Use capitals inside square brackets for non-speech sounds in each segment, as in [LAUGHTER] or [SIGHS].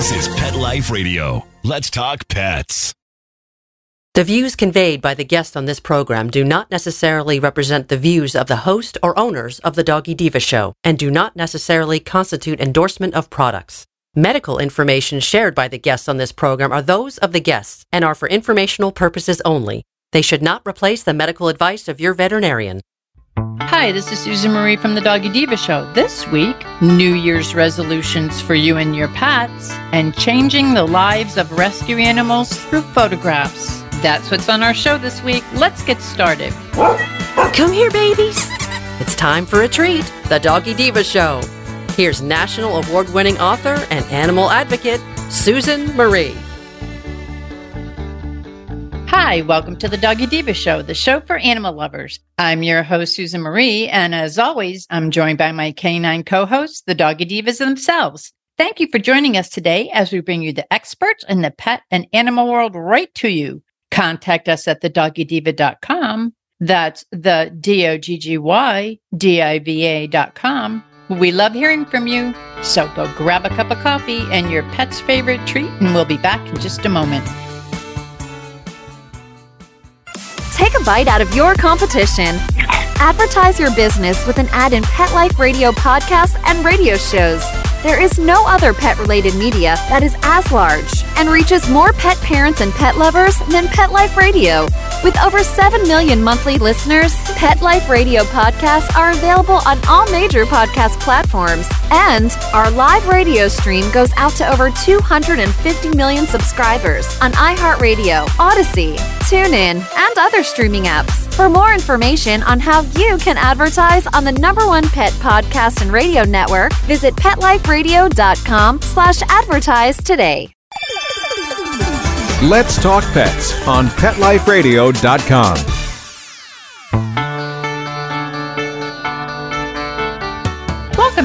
This is Pet Life Radio. Let's talk pets. The views conveyed by the guests on this program do not necessarily represent the views of the host or owners of the Doggy Diva Show and do not necessarily constitute endorsement of products. Medical information shared by the guests on this program are those of the guests and are for informational purposes only. They should not replace the medical advice of your veterinarian. Hi, this is Susan Marie from the Doggy Diva Show. This week, New Year's resolutions for you and your pets, and changing the lives of rescue animals through photographs. That's what's on our show this week. Let's get started. Come here, babies. It's time for a treat the Doggy Diva Show. Here's national award winning author and animal advocate, Susan Marie. Hi, welcome to the Doggy Diva Show, the show for animal lovers. I'm your host, Susan Marie, and as always, I'm joined by my canine co hosts, the Doggy Divas themselves. Thank you for joining us today as we bring you the experts in the pet and animal world right to you. Contact us at thedoggydiva.com. That's the D O G G Y D I V A.com. We love hearing from you. So go grab a cup of coffee and your pet's favorite treat, and we'll be back in just a moment. Bite out of your competition. Advertise your business with an ad in Pet Life Radio podcasts and radio shows. There is no other pet related media that is as large and reaches more pet parents and pet lovers than Pet Life Radio. With over 7 million monthly listeners, Pet Life Radio podcasts are available on all major podcast platforms. And our live radio stream goes out to over 250 million subscribers on iHeartRadio, Audacy, TuneIn, and other streaming apps. For more information on how you can advertise on the number one pet podcast and radio network, visit PetLifeRadio.com slash advertise today. Let's Talk Pets on PetLifeRadio.com.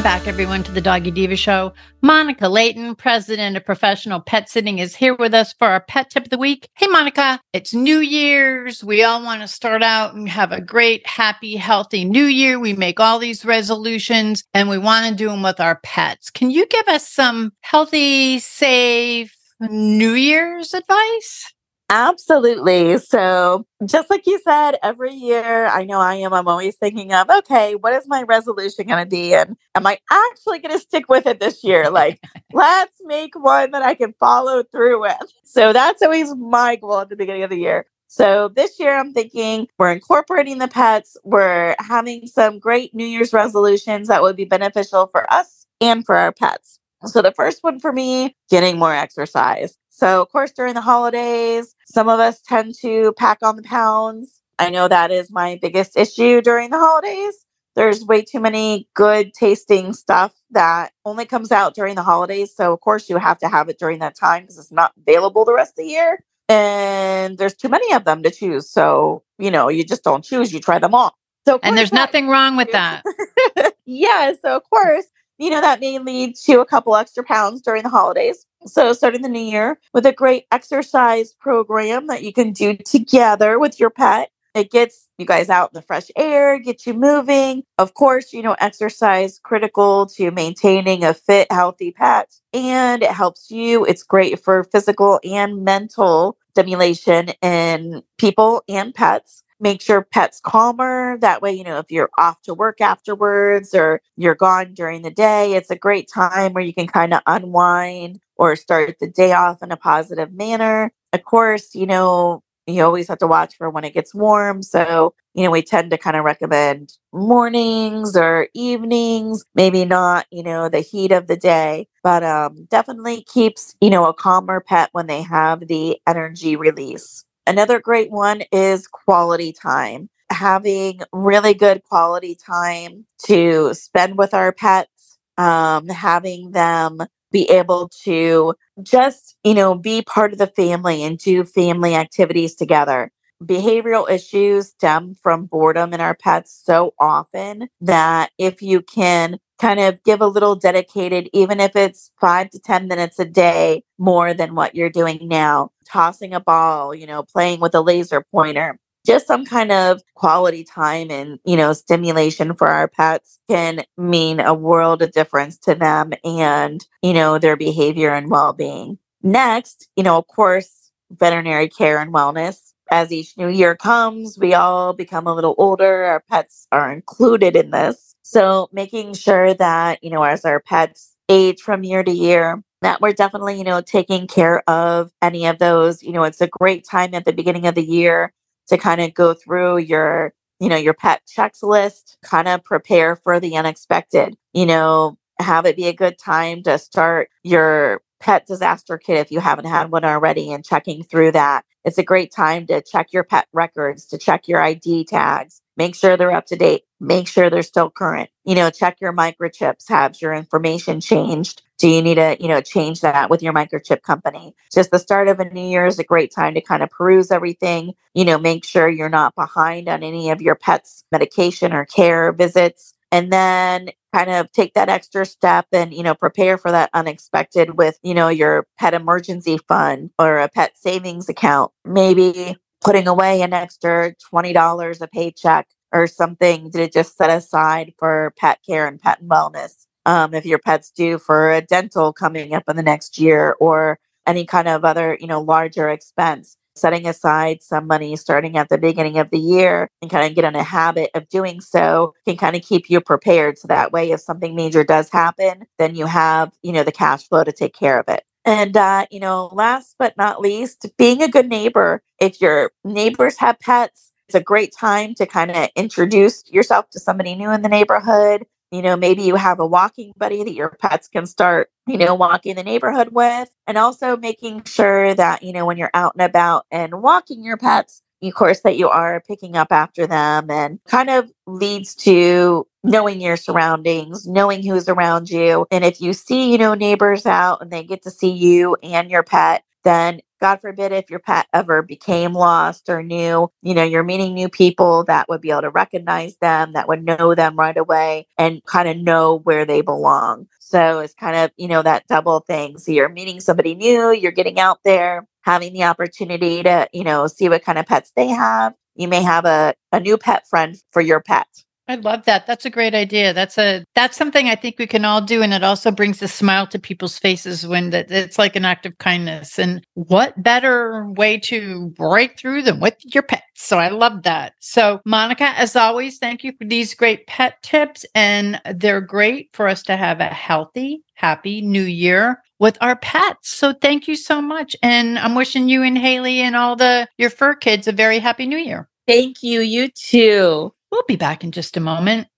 back, everyone, to the Doggy Diva Show. Monica Leighton, president of Professional Pet Sitting, is here with us for our pet tip of the week. Hey, Monica, it's New Year's. We all want to start out and have a great, happy, healthy new year. We make all these resolutions and we want to do them with our pets. Can you give us some healthy, safe New Year's advice? Absolutely. So, just like you said, every year, I know I am, I'm always thinking of, okay, what is my resolution going to be? And am I actually going to stick with it this year? Like, [LAUGHS] let's make one that I can follow through with. So, that's always my goal at the beginning of the year. So, this year, I'm thinking we're incorporating the pets, we're having some great New Year's resolutions that would be beneficial for us and for our pets. So, the first one for me, getting more exercise. So, of course, during the holidays, some of us tend to pack on the pounds. I know that is my biggest issue during the holidays. There's way too many good tasting stuff that only comes out during the holidays. So, of course, you have to have it during that time because it's not available the rest of the year. And there's too many of them to choose. So, you know, you just don't choose, you try them all. So, And there's nothing wrong with that. [LAUGHS] yeah. So, of course, you know, that may lead to a couple extra pounds during the holidays. So, starting the new year with a great exercise program that you can do together with your pet. It gets you guys out in the fresh air, gets you moving. Of course, you know, exercise critical to maintaining a fit, healthy pet, and it helps you. It's great for physical and mental stimulation in people and pets make your pets calmer. That way, you know, if you're off to work afterwards or you're gone during the day, it's a great time where you can kind of unwind or start the day off in a positive manner. Of course, you know, you always have to watch for when it gets warm. So, you know, we tend to kind of recommend mornings or evenings, maybe not, you know, the heat of the day, but um, definitely keeps, you know, a calmer pet when they have the energy release. Another great one is quality time. Having really good quality time to spend with our pets, um, having them be able to just, you know, be part of the family and do family activities together. Behavioral issues stem from boredom in our pets so often that if you can kind of give a little dedicated, even if it's five to 10 minutes a day more than what you're doing now, tossing a ball, you know, playing with a laser pointer, just some kind of quality time and, you know, stimulation for our pets can mean a world of difference to them and, you know, their behavior and well being. Next, you know, of course, veterinary care and wellness. As each new year comes, we all become a little older. Our pets are included in this. So making sure that, you know, as our pets age from year to year, that we're definitely, you know, taking care of any of those. You know, it's a great time at the beginning of the year to kind of go through your, you know, your pet checklist, kind of prepare for the unexpected, you know, have it be a good time to start your pet disaster kit if you haven't had one already and checking through that. It's a great time to check your pet records, to check your ID tags, make sure they're up to date, make sure they're still current. You know, check your microchips, have your information changed. Do you need to, you know, change that with your microchip company? Just the start of a new year is a great time to kind of peruse everything, you know, make sure you're not behind on any of your pet's medication or care visits. And then kind of take that extra step and you know prepare for that unexpected with you know your pet emergency fund or a pet savings account maybe putting away an extra $20 a paycheck or something to just set aside for pet care and pet wellness um, if your pet's due for a dental coming up in the next year or any kind of other you know larger expense setting aside some money starting at the beginning of the year and kind of get in a habit of doing so can kind of keep you prepared. So that way, if something major does happen, then you have, you know, the cash flow to take care of it. And, uh, you know, last but not least, being a good neighbor. If your neighbors have pets, it's a great time to kind of introduce yourself to somebody new in the neighborhood. You know, maybe you have a walking buddy that your pets can start, you know, walking the neighborhood with. And also making sure that, you know, when you're out and about and walking your pets, of course, that you are picking up after them and kind of leads to knowing your surroundings, knowing who's around you. And if you see, you know, neighbors out and they get to see you and your pet, then God forbid if your pet ever became lost or new, you know, you're meeting new people that would be able to recognize them, that would know them right away and kind of know where they belong. So it's kind of, you know, that double thing. So you're meeting somebody new, you're getting out there, having the opportunity to, you know, see what kind of pets they have. You may have a, a new pet friend for your pet. I love that. That's a great idea. That's a that's something I think we can all do, and it also brings a smile to people's faces when that it's like an act of kindness. And what better way to break through than with your pets? So I love that. So Monica, as always, thank you for these great pet tips, and they're great for us to have a healthy, happy New Year with our pets. So thank you so much, and I'm wishing you and Haley and all the your fur kids a very happy New Year. Thank you. You too. We'll be back in just a moment.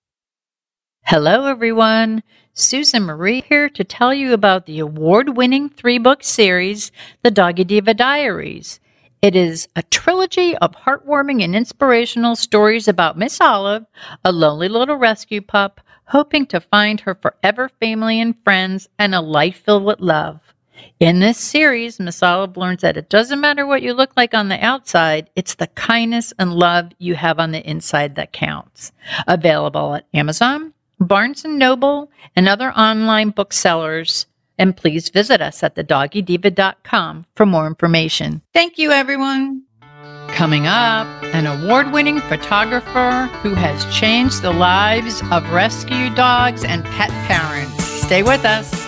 Hello, everyone. Susan Marie here to tell you about the award winning three book series, The Doggy Diva Diaries. It is a trilogy of heartwarming and inspirational stories about Miss Olive, a lonely little rescue pup, hoping to find her forever family and friends and a life filled with love. In this series, Miss Olive learns that it doesn't matter what you look like on the outside, it's the kindness and love you have on the inside that counts. Available at Amazon, Barnes and Noble, and other online booksellers. And please visit us at thedoggydiva.com for more information. Thank you, everyone. Coming up, an award winning photographer who has changed the lives of rescue dogs and pet parents. Stay with us.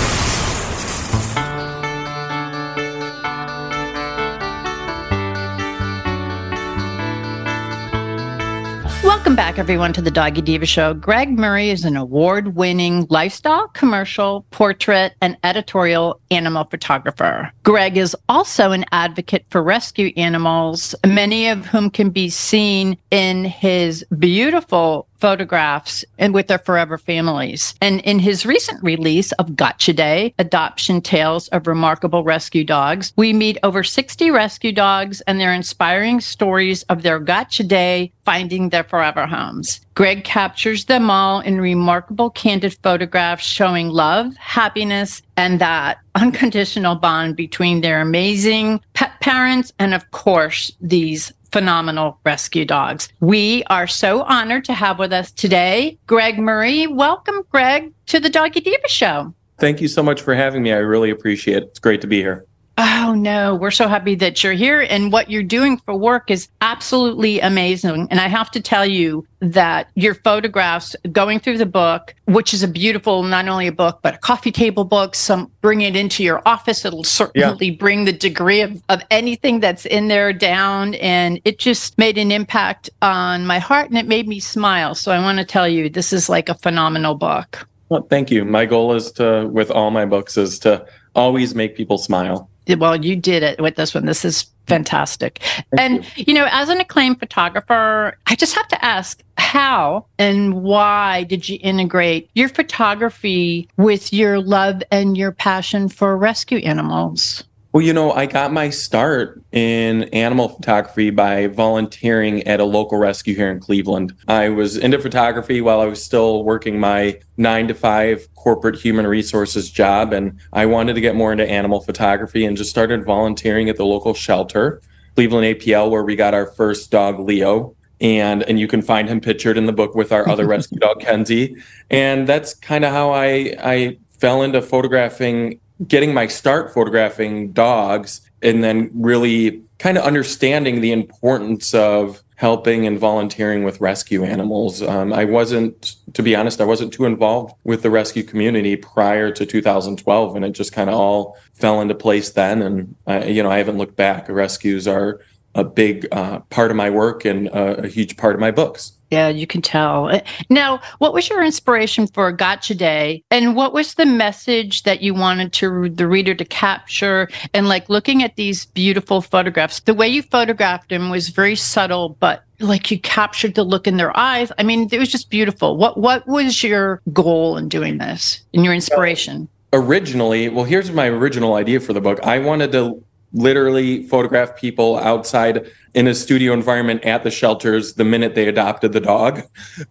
Welcome back, everyone, to the Doggy Diva Show. Greg Murray is an award winning lifestyle, commercial, portrait, and editorial animal photographer. Greg is also an advocate for rescue animals, many of whom can be seen in his beautiful photographs and with their forever families. And in his recent release of Gotcha Day, Adoption Tales of Remarkable Rescue Dogs, we meet over 60 rescue dogs and their inspiring stories of their Gotcha Day finding their forever homes. Greg captures them all in remarkable candid photographs showing love, happiness, and that unconditional bond between their amazing pet parents and, of course, these phenomenal rescue dogs. We are so honored to have with us today Greg Murray. Welcome, Greg, to the Doggy Diva Show. Thank you so much for having me. I really appreciate it. It's great to be here. Oh, no. We're so happy that you're here. And what you're doing for work is absolutely amazing. And I have to tell you that your photographs going through the book, which is a beautiful, not only a book, but a coffee table book, some bring it into your office. It'll certainly yeah. bring the degree of, of anything that's in there down. And it just made an impact on my heart and it made me smile. So I want to tell you, this is like a phenomenal book. Well, thank you. My goal is to, with all my books, is to always make people smile well, you did it with this one. This is fantastic. Thank and, you. you know, as an acclaimed photographer, I just have to ask how and why did you integrate your photography with your love and your passion for rescue animals? Well, you know, I got my start in animal photography by volunteering at a local rescue here in Cleveland. I was into photography while I was still working my nine to five corporate human resources job. And I wanted to get more into animal photography and just started volunteering at the local shelter, Cleveland APL, where we got our first dog, Leo. And, and you can find him pictured in the book with our other [LAUGHS] rescue dog, Kenzie. And that's kind of how I, I fell into photographing getting my start photographing dogs and then really kind of understanding the importance of helping and volunteering with rescue animals. Um, I wasn't, to be honest, I wasn't too involved with the rescue community prior to 2012, and it just kind of all fell into place then. And uh, you know, I haven't looked back. Rescues are a big uh, part of my work and a, a huge part of my books. Yeah, you can tell. Uh, now, what was your inspiration for Gotcha Day? And what was the message that you wanted to the reader to capture? And like looking at these beautiful photographs, the way you photographed them was very subtle, but like you captured the look in their eyes. I mean, it was just beautiful. What what was your goal in doing this and your inspiration? originally, well, here's my original idea for the book. I wanted to literally photograph people outside in a studio environment at the shelters the minute they adopted the dog.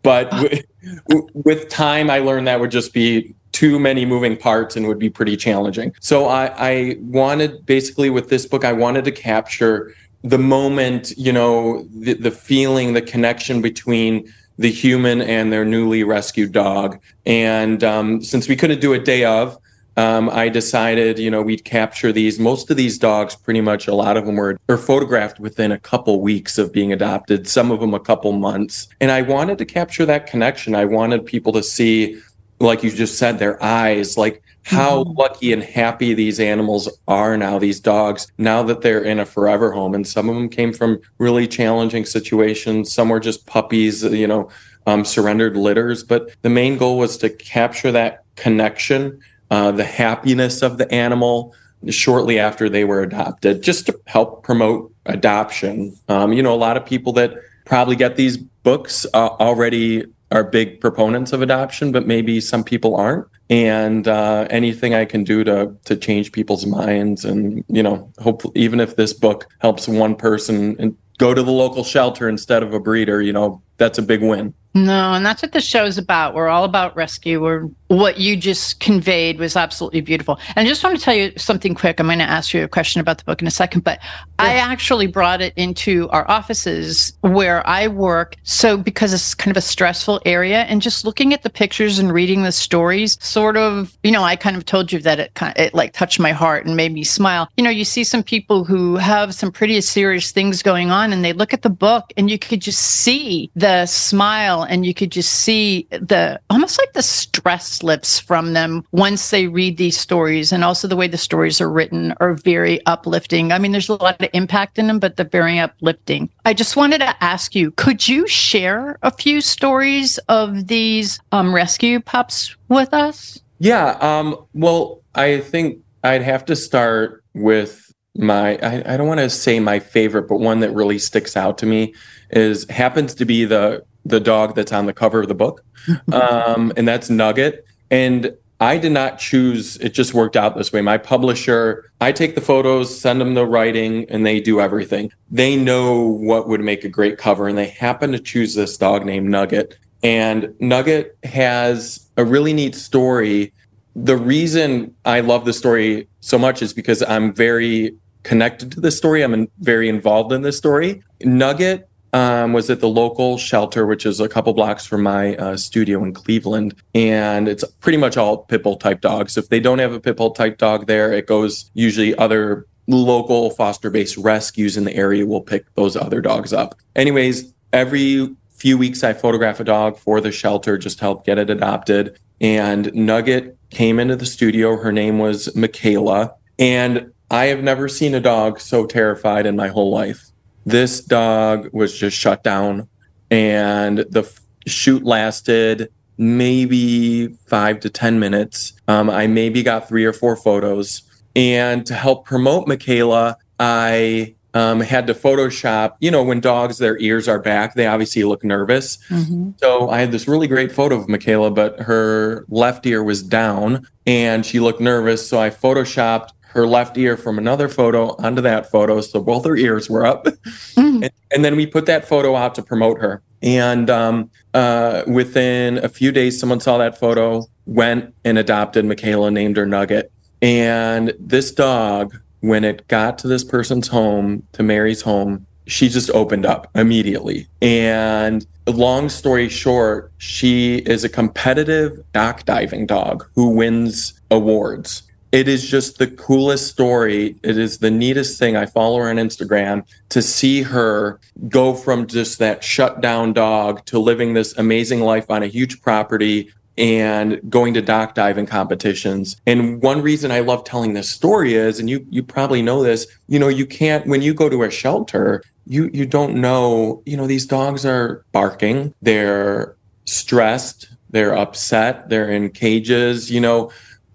But w- with time, I learned that would just be too many moving parts and would be pretty challenging. So I, I wanted basically with this book, I wanted to capture the moment, you know, the, the feeling, the connection between the human and their newly rescued dog. And um, since we couldn't do a day of, um, I decided, you know, we'd capture these. Most of these dogs, pretty much a lot of them were, were photographed within a couple weeks of being adopted, some of them a couple months. And I wanted to capture that connection. I wanted people to see, like you just said, their eyes, like how mm-hmm. lucky and happy these animals are now, these dogs, now that they're in a forever home. And some of them came from really challenging situations. Some were just puppies, you know, um, surrendered litters. But the main goal was to capture that connection uh, the happiness of the animal shortly after they were adopted, just to help promote adoption. Um, you know, a lot of people that probably get these books uh, already are big proponents of adoption, but maybe some people aren't. And uh, anything I can do to to change people's minds, and you know, hopefully, even if this book helps one person and go to the local shelter instead of a breeder, you know, that's a big win. No, and that's what the show's about. We're all about rescue. We're what you just conveyed was absolutely beautiful. And I just want to tell you something quick. I'm going to ask you a question about the book in a second, but yeah. I actually brought it into our offices where I work. So because it's kind of a stressful area and just looking at the pictures and reading the stories, sort of, you know, I kind of told you that it kind of, it like touched my heart and made me smile. You know, you see some people who have some pretty serious things going on and they look at the book and you could just see the smile smile and you could just see the almost like the stress slips from them once they read these stories and also the way the stories are written are very uplifting. I mean, there's a lot of impact in them, but they're very uplifting. I just wanted to ask you, could you share a few stories of these um, rescue pups with us? Yeah. Um, well, I think I'd have to start with my I, I don't want to say my favorite, but one that really sticks out to me is happens to be the the dog that's on the cover of the book. [LAUGHS] um, and that's Nugget. And I did not choose, it just worked out this way. My publisher, I take the photos, send them the writing, and they do everything. They know what would make a great cover, and they happen to choose this dog named Nugget. And Nugget has a really neat story. The reason I love the story so much is because I'm very connected to this story. I'm in, very involved in this story. Nugget um, was at the local shelter, which is a couple blocks from my uh, studio in Cleveland. And it's pretty much all pit bull type dogs. If they don't have a pit bull type dog there, it goes usually other local foster based rescues in the area will pick those other dogs up. Anyways, every few weeks I photograph a dog for the shelter just to help get it adopted. And Nugget came into the studio. Her name was Michaela. And I have never seen a dog so terrified in my whole life this dog was just shut down and the f- shoot lasted maybe five to 10 minutes. Um, I maybe got three or four photos. And to help promote Michaela, I um, had to Photoshop. You know, when dogs, their ears are back, they obviously look nervous. Mm-hmm. So I had this really great photo of Michaela, but her left ear was down and she looked nervous. So I Photoshopped her left ear from another photo onto that photo. So both her ears were up. Mm. And, and, then we put that photo out to promote her. And um, uh, within a few days, someone saw that photo, went and adopted Michaela, named her Nugget. And this dog, when it got to this person's home, to Mary's home, she just opened up immediately. And long story short, she is a competitive dock diving dog who wins awards it is just the coolest story. It is the neatest thing. I follow her on Instagram to see her go from just that shut down dog to living this amazing life on a huge property and going to dock diving competitions. And one reason I love telling this story is, and you you probably know this, you know, you can't when you go to a shelter, you you don't know, you know, these dogs are barking, they're stressed, they're upset, they're in cages, you know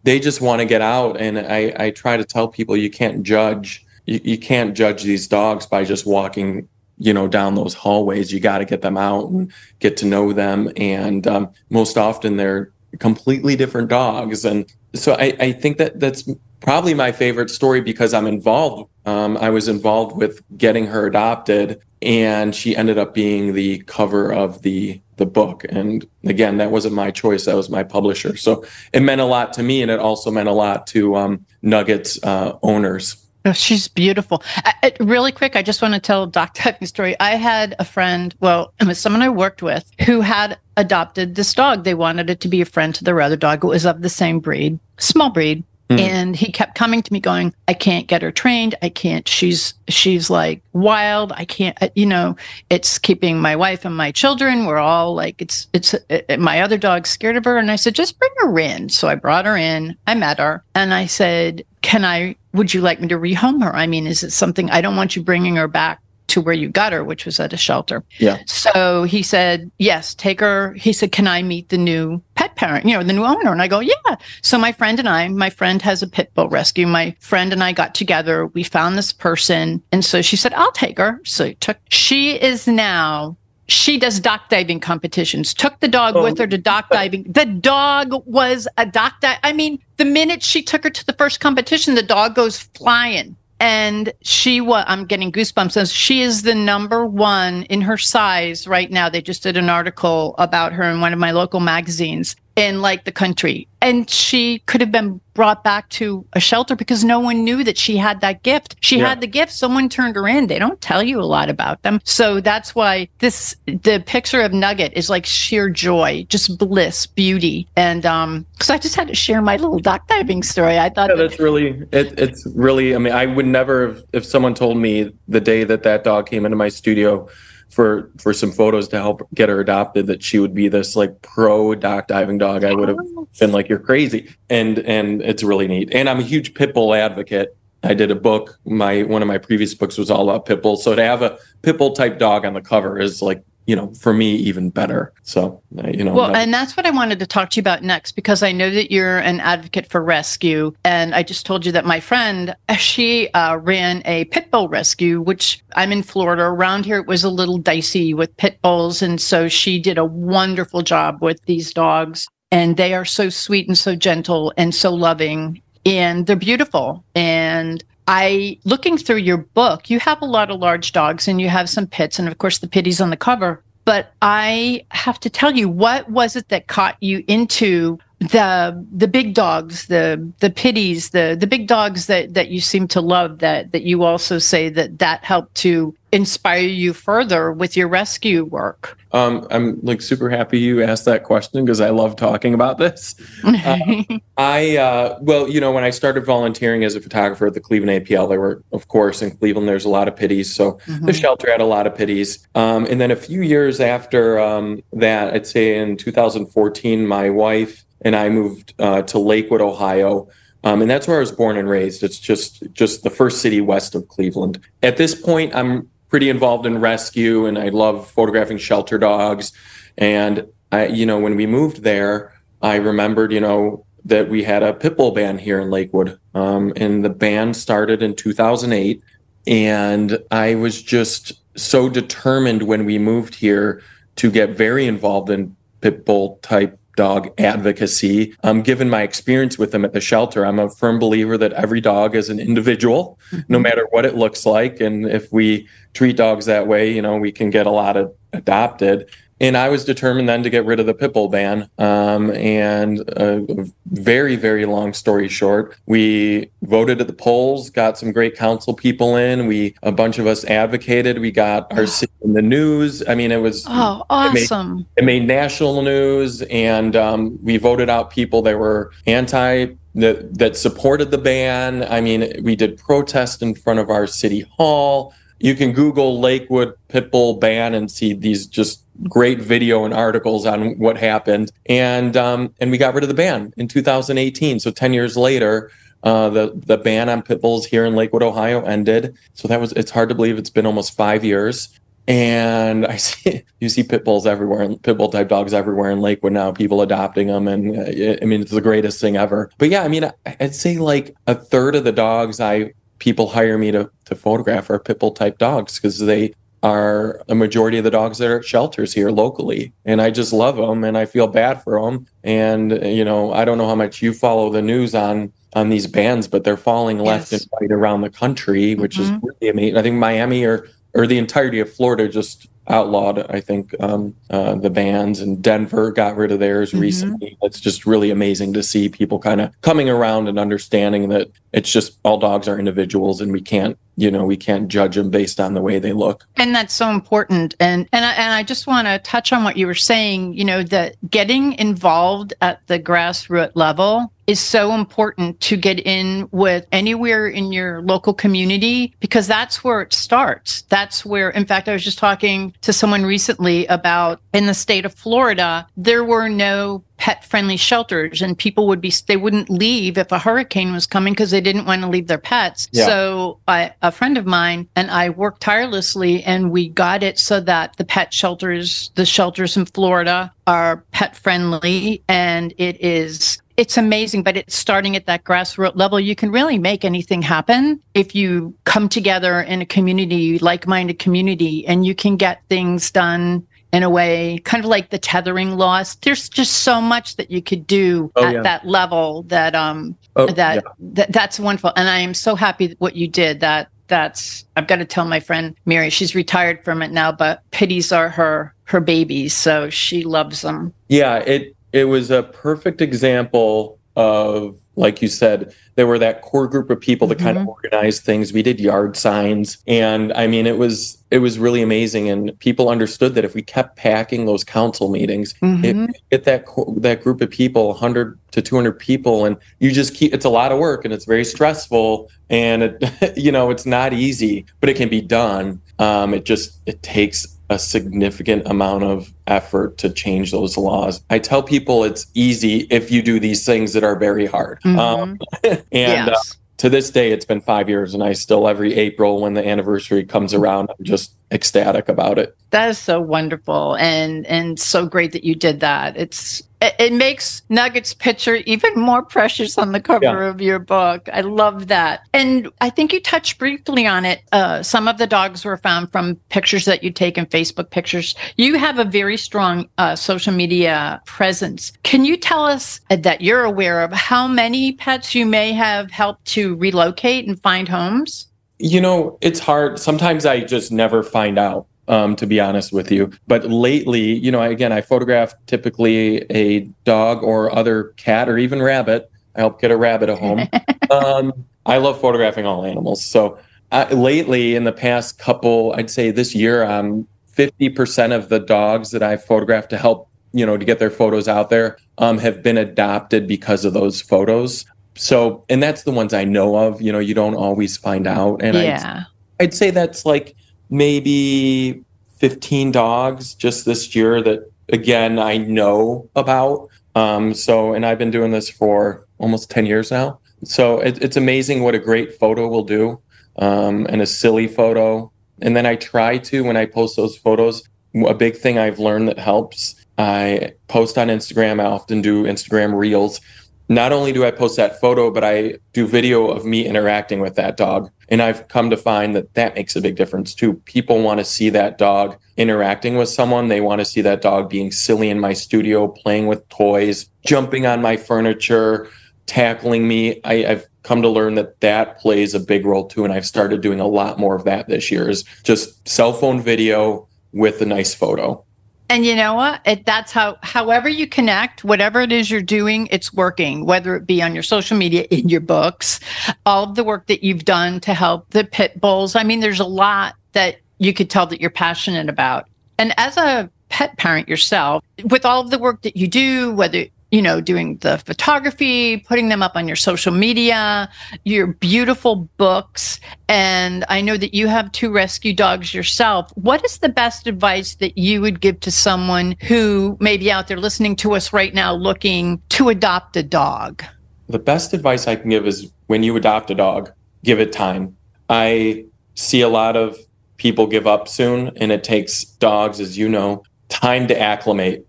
they just want to get out. And I, I try to tell people you can't judge you, you can't judge these dogs by just walking you know down those hallways. You got to get them out and get to know them. And um, most often they're completely different dogs. And so I, I think that that's probably my favorite story because i'm involved um, i was involved with getting her adopted and she ended up being the cover of the the book. And again, that wasn't my choice; that was my publisher. So it meant a lot to me, and it also meant a lot to um, Nuggets uh, owners. Oh, she's beautiful. I, really quick, I just want to tell dock diving story. I had a friend, well, it was someone I worked with who had adopted this dog. They wanted it to be a friend to their other dog. It was of the same breed, small breed. Mm. And he kept coming to me going, I can't get her trained. I can't. She's, she's like wild. I can't, uh, you know, it's keeping my wife and my children. We're all like, it's, it's, it, uh, my other dog's scared of her. And I said, just bring her in. So I brought her in. I met her and I said, can I, would you like me to rehome her? I mean, is it something I don't want you bringing her back to where you got her, which was at a shelter. Yeah. So he said, yes, take her. He said, can I meet the new pet parent, you know, the new owner? And I go, yeah. So my friend and I, my friend has a pit bull rescue. My friend and I got together. We found this person. And so she said, I'll take her. So he took, she is now she does dock diving competitions. Took the dog oh. with her to dock diving. The dog was a dock dive. I mean, the minute she took her to the first competition, the dog goes flying and she was i'm getting goosebumps. Says she is the number one in her size right now. They just did an article about her in one of my local magazines in like the country. And she could have been brought back to a shelter because no one knew that she had that gift. She yeah. had the gift. Someone turned her in. They don't tell you a lot about them. So that's why this the picture of nugget is like sheer joy just bliss beauty. And um because i just had to share my little dock diving story. I thought yeah, that's really it, it's really i mean i would never have if someone told me the day that that dog came into my studio for for some photos to help get her adopted that she would be this like pro dock diving dog. I would have been like, "You're crazy," and and it's really neat. And I'm a huge pit bull advocate. I did a book. My one of my previous books was all about pit bull. So to have a pit bull type dog on the cover is like you know, for me, even better. So, you know. Well, and that's what I wanted to talk to you about next because I know that you're an advocate for rescue. And I just told you that my friend, [LAUGHS] she uh, ran a pit bull rescue, which I'm in Florida. Around here, it was a little dicey with pit bulls. And so she did a wonderful job with these dogs. And they are so sweet and so gentle and so loving. And they're beautiful. And I looking through your book, you have a lot of large dogs and you have some pits and of course the pitties on the cover. But I have to tell you, what was it that caught you into the the big dogs, the the pitties, the the big dogs that that you seem to love that that you also say that that helped to inspire you further with your rescue work? Um, I'm like super happy you asked that question because I love talking about this. Uh, [LAUGHS] I, uh, well, you know, when I started volunteering as a photographer at the Cleveland APL, there were, of course, in Cleveland, there's a lot of pities, So mm-hmm. the shelter had a lot of pities. Um, and then a few years after um, that, I'd say in 2014, my wife and I moved uh, to Lakewood, Ohio. Um, and that's where I was born and raised. It's just just the first city west of Cleveland. At this point, I'm pretty involved in rescue and I love photographing shelter dogs. And I, you know, when we moved there, I remembered, you know, that we had a pit bull ban here in Lakewood. Um, and the ban started in 2008. And I was just so determined when we moved here to get very involved in pit bull type dog advocacy. Um, given my experience with them at the shelter, I'm a firm believer that every dog is an individual, mm-hmm. no matter what it looks like. And if we treat dogs that way, you know, we can get a lot of adopted. And I was determined then to get rid of the pit bull ban. Um, and a very, very long story short, we voted at the polls, got some great council people in. We, a bunch of us advocated. We got our [SIGHS] city in the news. I mean, it was oh, awesome. It made, it made national news, and um, we voted out people that were anti that that supported the ban. I mean, we did protest in front of our city hall. You can Google Lakewood Pitbull ban and see these just great video and articles on what happened. And um, and we got rid of the ban in 2018. So 10 years later, uh, the the ban on pit bulls here in Lakewood, Ohio, ended. So that was it's hard to believe it's been almost five years. And I [LAUGHS] see you see pit bulls everywhere, pit bull type dogs everywhere in Lakewood now. People adopting them, and uh, I mean it's the greatest thing ever. But yeah, I mean I'd say like a third of the dogs I people hire me to to photograph are pit bull type dogs because they are a majority of the dogs that are at shelters here locally and i just love them and i feel bad for them and you know i don't know how much you follow the news on on these bans but they're falling left yes. and right around the country which mm-hmm. is really amazing i think miami or or the entirety of florida just outlawed i think um, uh, the bans and denver got rid of theirs mm-hmm. recently. It's just really amazing to see people kind of coming around and understanding that it's just all dogs are individuals and we can't you know we can't judge them based on the way they look. And that's so important. And and I, and I just want to touch on what you were saying you know that getting involved at the grassroots level is so important to get in with anywhere in your local community because that's where it starts. That's where, in fact, I was just talking to someone recently about in the state of Florida, there were no pet friendly shelters and people would be they wouldn't leave if a hurricane was coming because they didn't want to leave their pets yeah. so I, a friend of mine and i worked tirelessly and we got it so that the pet shelters the shelters in florida are pet friendly and it is it's amazing, but it's starting at that grassroots level. You can really make anything happen if you come together in a community, like minded community, and you can get things done in a way, kind of like the tethering laws. There's just so much that you could do oh, at yeah. that level that um oh, that, yeah. that that's wonderful. And I am so happy what you did. That that's I've got to tell my friend Mary. She's retired from it now, but pitties are her her babies, so she loves them. Yeah, it it was a perfect example of like you said there were that core group of people that mm-hmm. kind of organized things. We did yard signs. And i mean it was it was really amazing. And people understood that if we kept packing those council meetings mm-hmm. it, get that that group of people 100 to 200 people. And you just keep it's a lot of work and it's very stressful. And it [LAUGHS] you know it's not easy but it can be done. Um, it just it takes a significant amount of effort to change those laws. I tell people it's easy if you do these things that are very hard. Mhm. Um, [LAUGHS] and Yes. uh, to this day, it's been five years, and I still every April when the anniversary comes around, I'm just ecstatic about it. That is so wonderful and and so great that you did that. It's it, makes Nugget's picture even more precious on the cover Yeah. of your book. I love that. And I think you touched briefly on it. Uh, some of the dogs were found from pictures that you take in Facebook pictures. You have a very strong uh, social media presence. Can you tell us that you're aware of how many pets you may have helped to relocate and find homes? You know, it's hard. Sometimes I just never find out, um, to be honest with you. But lately, you know, again, I photograph typically a dog or other cat or even rabbit. I help get a rabbit a home. [LAUGHS] um, I love photographing all animals. So uh, lately, in the past couple, I'd say this year, um, 50% of the dogs that I've photographed to help, you know, to get their photos out there um, have been adopted because of those photos. So, and that's the ones I know of. You know, you don't always find out. And I'd, yeah. I'd say that's like maybe 15 dogs just this year that, again, I know about. Um, so, and I've been doing this for almost 10 years now. So it, it's amazing what a great photo will do um, and a silly photo. And then I try to, when I post those photos, a big thing I've learned that helps, I post on Instagram. I often do Instagram reels. Not only do I post that photo, but I do video of me interacting with that dog. And I've come to find that that makes a big difference too. People want to see that dog interacting with someone. They want to see that dog being silly in my studio, playing with toys, jumping on my furniture, tackling me. I, I've come to learn that that plays a big role too. And I've started doing a lot more of that this year is just cell phone video with a nice photo. And you know what? It, that's how, however you connect, whatever it is you're doing, it's working, whether it be on your social media, in your books, all of the work that you've done to help the pit bulls. I mean, there's a lot that you could tell that you're passionate about. And as a pet parent yourself, with all of the work that you do, whether you know, doing the photography, putting them up on your social media, your beautiful books. And I know that you have two rescue dogs yourself. What is the best advice that you would give to someone who may be out there listening to us right now looking to adopt a dog? The best advice I can give is when you adopt a dog, give it time. I see a lot of people give up soon, and it takes dogs, as you know, time to acclimate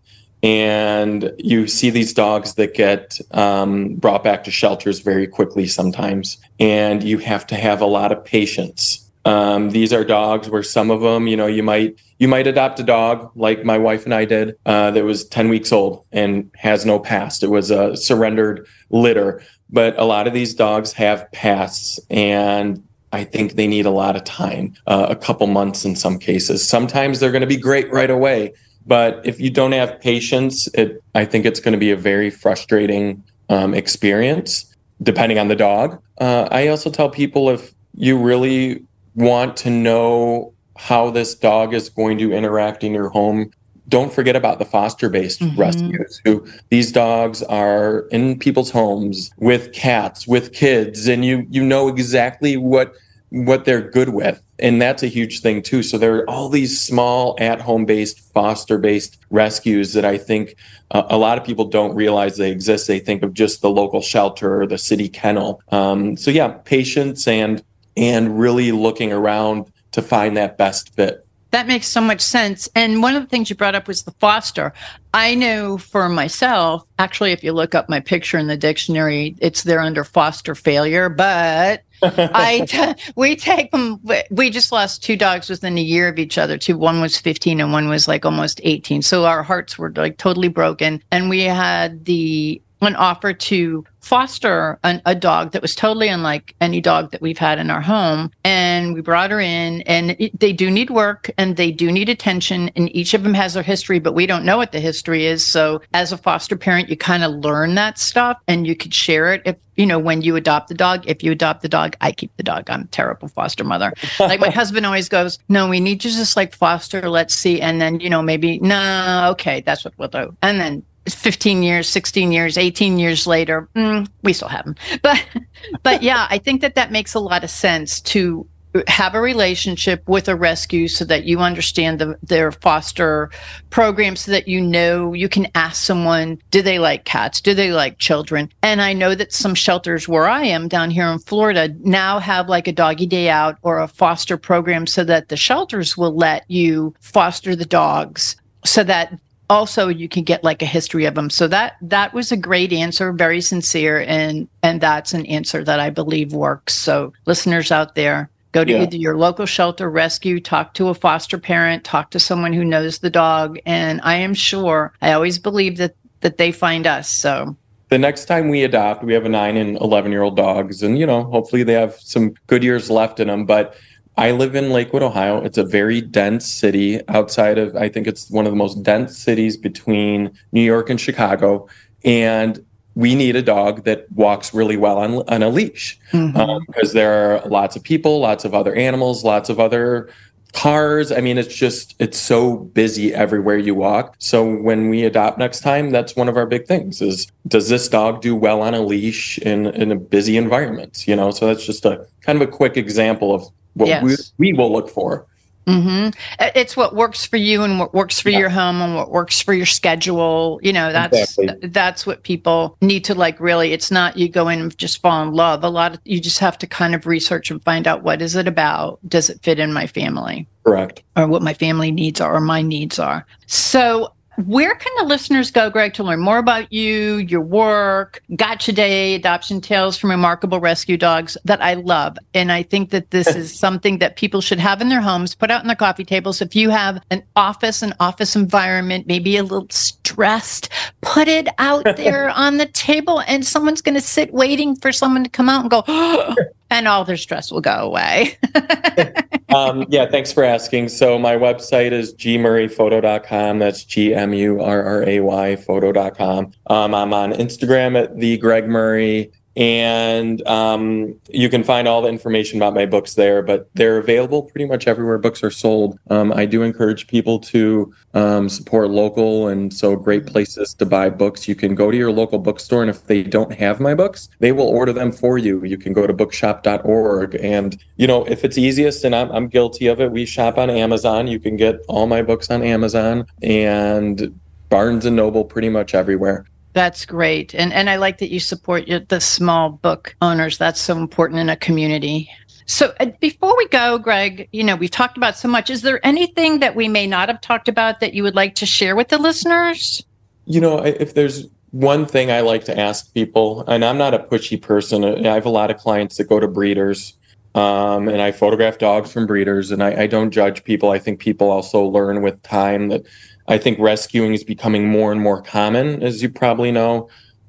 and you see these dogs that get um, brought back to shelters very quickly sometimes and you have to have a lot of patience um, these are dogs where some of them you know you might you might adopt a dog like my wife and i did uh, that was 10 weeks old and has no past it was a surrendered litter but a lot of these dogs have pasts and I think they need a lot of time, uh, a couple months in some cases. Sometimes they're going to be great right away. But if you don't have patience, it, I think it's going to be a very frustrating um, experience, depending on the dog. Uh, I also tell people if you really want to know how this dog is going to interact in your home, don't forget about the foster based Mhm. rescues who these dogs are in people's homes with cats with kids and you you know exactly what what they're good with and that's a huge thing too so there are all these small at home based foster based rescues that i think uh, a lot of people don't realize they exist they think of just the local shelter or the city kennel um, so yeah patience and and really looking around to find that best fit That makes so much sense. And one of the things you brought up was the foster. I know for myself, actually, if you look up my picture in the dictionary, it's there under foster failure. But [LAUGHS] I t- we take um, them. We just lost two dogs within a year of each other. Two, one was 15 and one was like almost 18. So our hearts were like totally broken. And we had the an offer to foster an, a dog that was totally unlike any dog that we've had in our home. And we brought her in, and it, they do need work and they do need attention. And each of them has their history, but we don't know what the history is. So, as a foster parent, you kind of learn that stuff and you could share it if you know, when you adopt the dog, if you adopt the dog, I keep the dog. I'm a terrible foster mother. [LAUGHS] like my husband always goes, No, we need to just like foster. Let's see. And then, you know, maybe, no, okay, that's what we'll do. And then 15 years 16 years 18 years later mm, we still have them but [LAUGHS] but yeah i think that that makes a lot of sense to have a relationship with a rescue so that you understand the, their foster program so that you know you can ask someone do they like cats? Do they like children? And i know that some shelters where i am down here in florida now have like a doggy day out or a foster program so that the shelters will let you foster the dogs so that also you can get like a history of them so that that was a great answer very sincere and and that's an answer that i believe works. So listeners out there go to yeah. either your local shelter rescue talk to a foster parent talk to someone who knows the dog and i am sure i always believe that that they find us so. The next time we adopt we have a 9 and 11 year old dogs and you know hopefully they have some good years left in them but I live in Lakewood, Ohio. It's a very dense city outside of, I think it's one of the most dense cities between New York and Chicago. And we need a dog that walks really well on, on a leash because mm-hmm. um, there are lots of people, lots of other animals, lots of other cars. I mean, it's just, it's so busy everywhere you walk. So when we adopt next time, that's one of our big things is does this dog do well on a leash in, in a busy environment? You know, so that's just a kind of a quick example of what yes. we, we will look for. Mm-hmm. It's what works for you and what works for yeah. your home and what works for your schedule. You know, that's exactly. that's what people need to like. Really, it's not you go in and just fall in love. A lot of you just have to kind of research and find out what is it about. Does it fit in my family? Correct. Or what my family needs are, or my needs are. So where can the listeners go, Greg, to learn more about you, your work, Gotcha Day, Adoption Tales from Remarkable Rescue Dogs that I love? And I think that this is [LAUGHS] something that people should have in their homes, put out on their coffee tables. If you have an office, an office environment, maybe a little stressed, put it out [LAUGHS] there on the table and someone's going to sit waiting for someone to come out and go, [GASPS] [LAUGHS] and all their stress will go away. [LAUGHS] um, yeah, thanks for asking. So my website is gmurrayphoto.com. That's G M U R R A Y photo.com. Um, I'm on Instagram at the Greg Murray. And um, you can find all the information about my books there, but they're available pretty much everywhere books are sold. Um, I do encourage people to um, support local, and so great places to buy books. You can go to your local bookstore, and if they don't have my books, they will order them for you. You can go to bookshop.org, and you know if it's easiest, and I'm, I'm guilty of it, we shop on Amazon. You can get all my books on Amazon and Barnes and Noble pretty much everywhere. That's great. And and I like that you support the small book owners. That's so important in a community. So uh, before we go, Greg, you know, we've talked about so much. Is there anything that we may not have talked about that you would like to share with the listeners? You know, if there's one thing I like to ask people, and I'm not a pushy person, I have a lot of clients that go to breeders. Um, and I photograph dogs from breeders, and I, I don't judge people. I think people also learn with time that I think rescuing is becoming more and more common, as you probably know.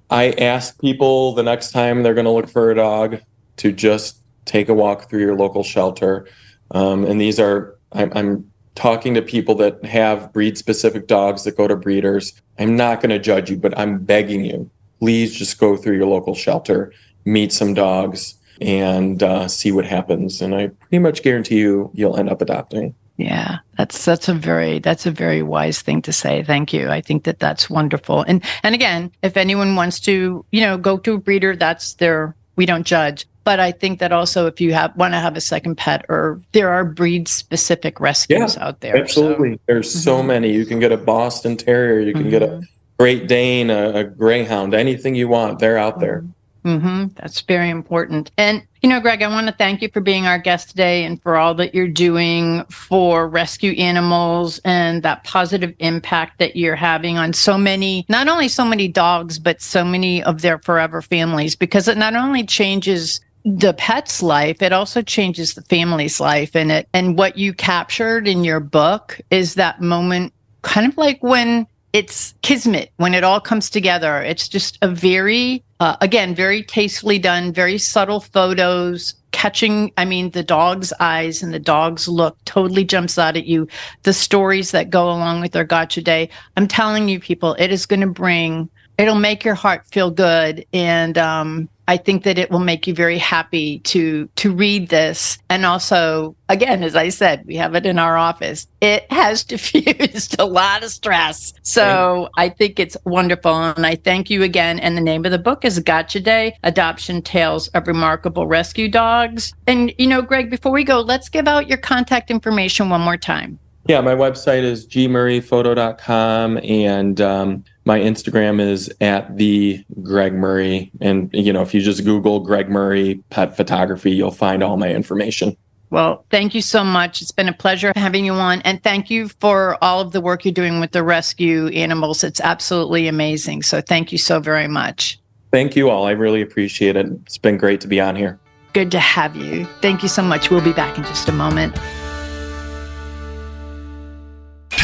I ask people the next time they're going to look for a dog to just take a walk through your local shelter. Um, and these are, I'm, I'm talking to people that have breed specific dogs that go to breeders. I'm not going to judge you, but I'm begging you, please just go through your local shelter, meet some dogs, and uh, see what happens. And I pretty much guarantee you, you'll end up adopting. Yeah, that's that's a very that's a very wise thing to say. Thank you. I think that that's wonderful. And and again, if anyone wants to, you know, go to a breeder, that's their we don't judge. But I think that also if you have want to have a second pet or there are breed specific rescues yeah, out there. Absolutely. So. There's mm-hmm. so many. You can get a Boston Terrier, you can mm-hmm. get a mm-hmm. Great Dane, a, a, Greyhound, anything you want, they're out there. Mm-hmm. Mm-hmm. That's very important. And, you know, Greg, I want to thank you for being our guest today and for all that you're doing for rescue animals and that positive impact that you're having on so many, not only so many dogs, but so many of their forever families, because it not only changes the pet's life it also changes the family's life and it and what you captured in your book is that moment kind of like when it's kismet when it all comes together. It's just a very, uh, again, very tastefully done, very subtle photos, catching, I mean, the dog's eyes and the dog's look totally jumps out at you. The stories that go along with their gotcha day. I'm telling you, people, it is going to bring, it'll make your heart feel good. And, um, I think that it will make you very happy to to read this. And also, again, as I said, we have it in our office. It has [LAUGHS] diffused a lot of stress. So I think it's wonderful. And I thank you again. And the name of the book is Gotcha Day Adoption Tales of Remarkable Rescue Dogs. And, you know, Greg, before we go, let's give out your contact information one more time. Yeah, my website is gmurrayphoto.com and um, my Instagram is at the Greg Murray. And, you know, if you just Google Greg Murray pet photography, you'll find all my information. Well, thank you so much. It's been a pleasure having you on. And thank you for all of the work you're doing with the rescue animals. It's absolutely amazing. So thank you so very much. Thank you all. I really appreciate it. It's been great to be on here. Good to have you. Thank you so much. We'll be back in just a moment.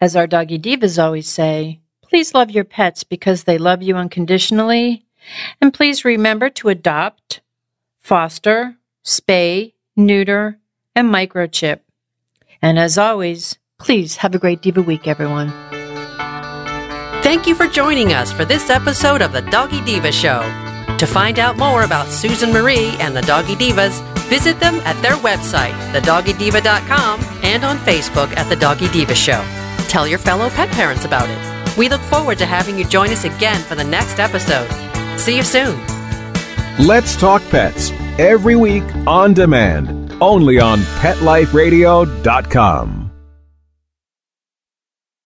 as our doggy divas always say, please love your pets because they love you unconditionally. And please remember to adopt, foster, spay, neuter, and microchip. And as always, please have a great Diva Week, everyone. Thank you for joining us for this episode of the Doggy Diva Show. To find out more about Susan Marie and the Doggy Divas, visit them at their website, thedoggydiva.com, and on Facebook at The Doggy Diva Show. Tell your fellow pet parents about it. We look forward to having you join us again for the next episode. See you soon. Let's Talk Pets every week on demand, only on PetLifeRadio.com.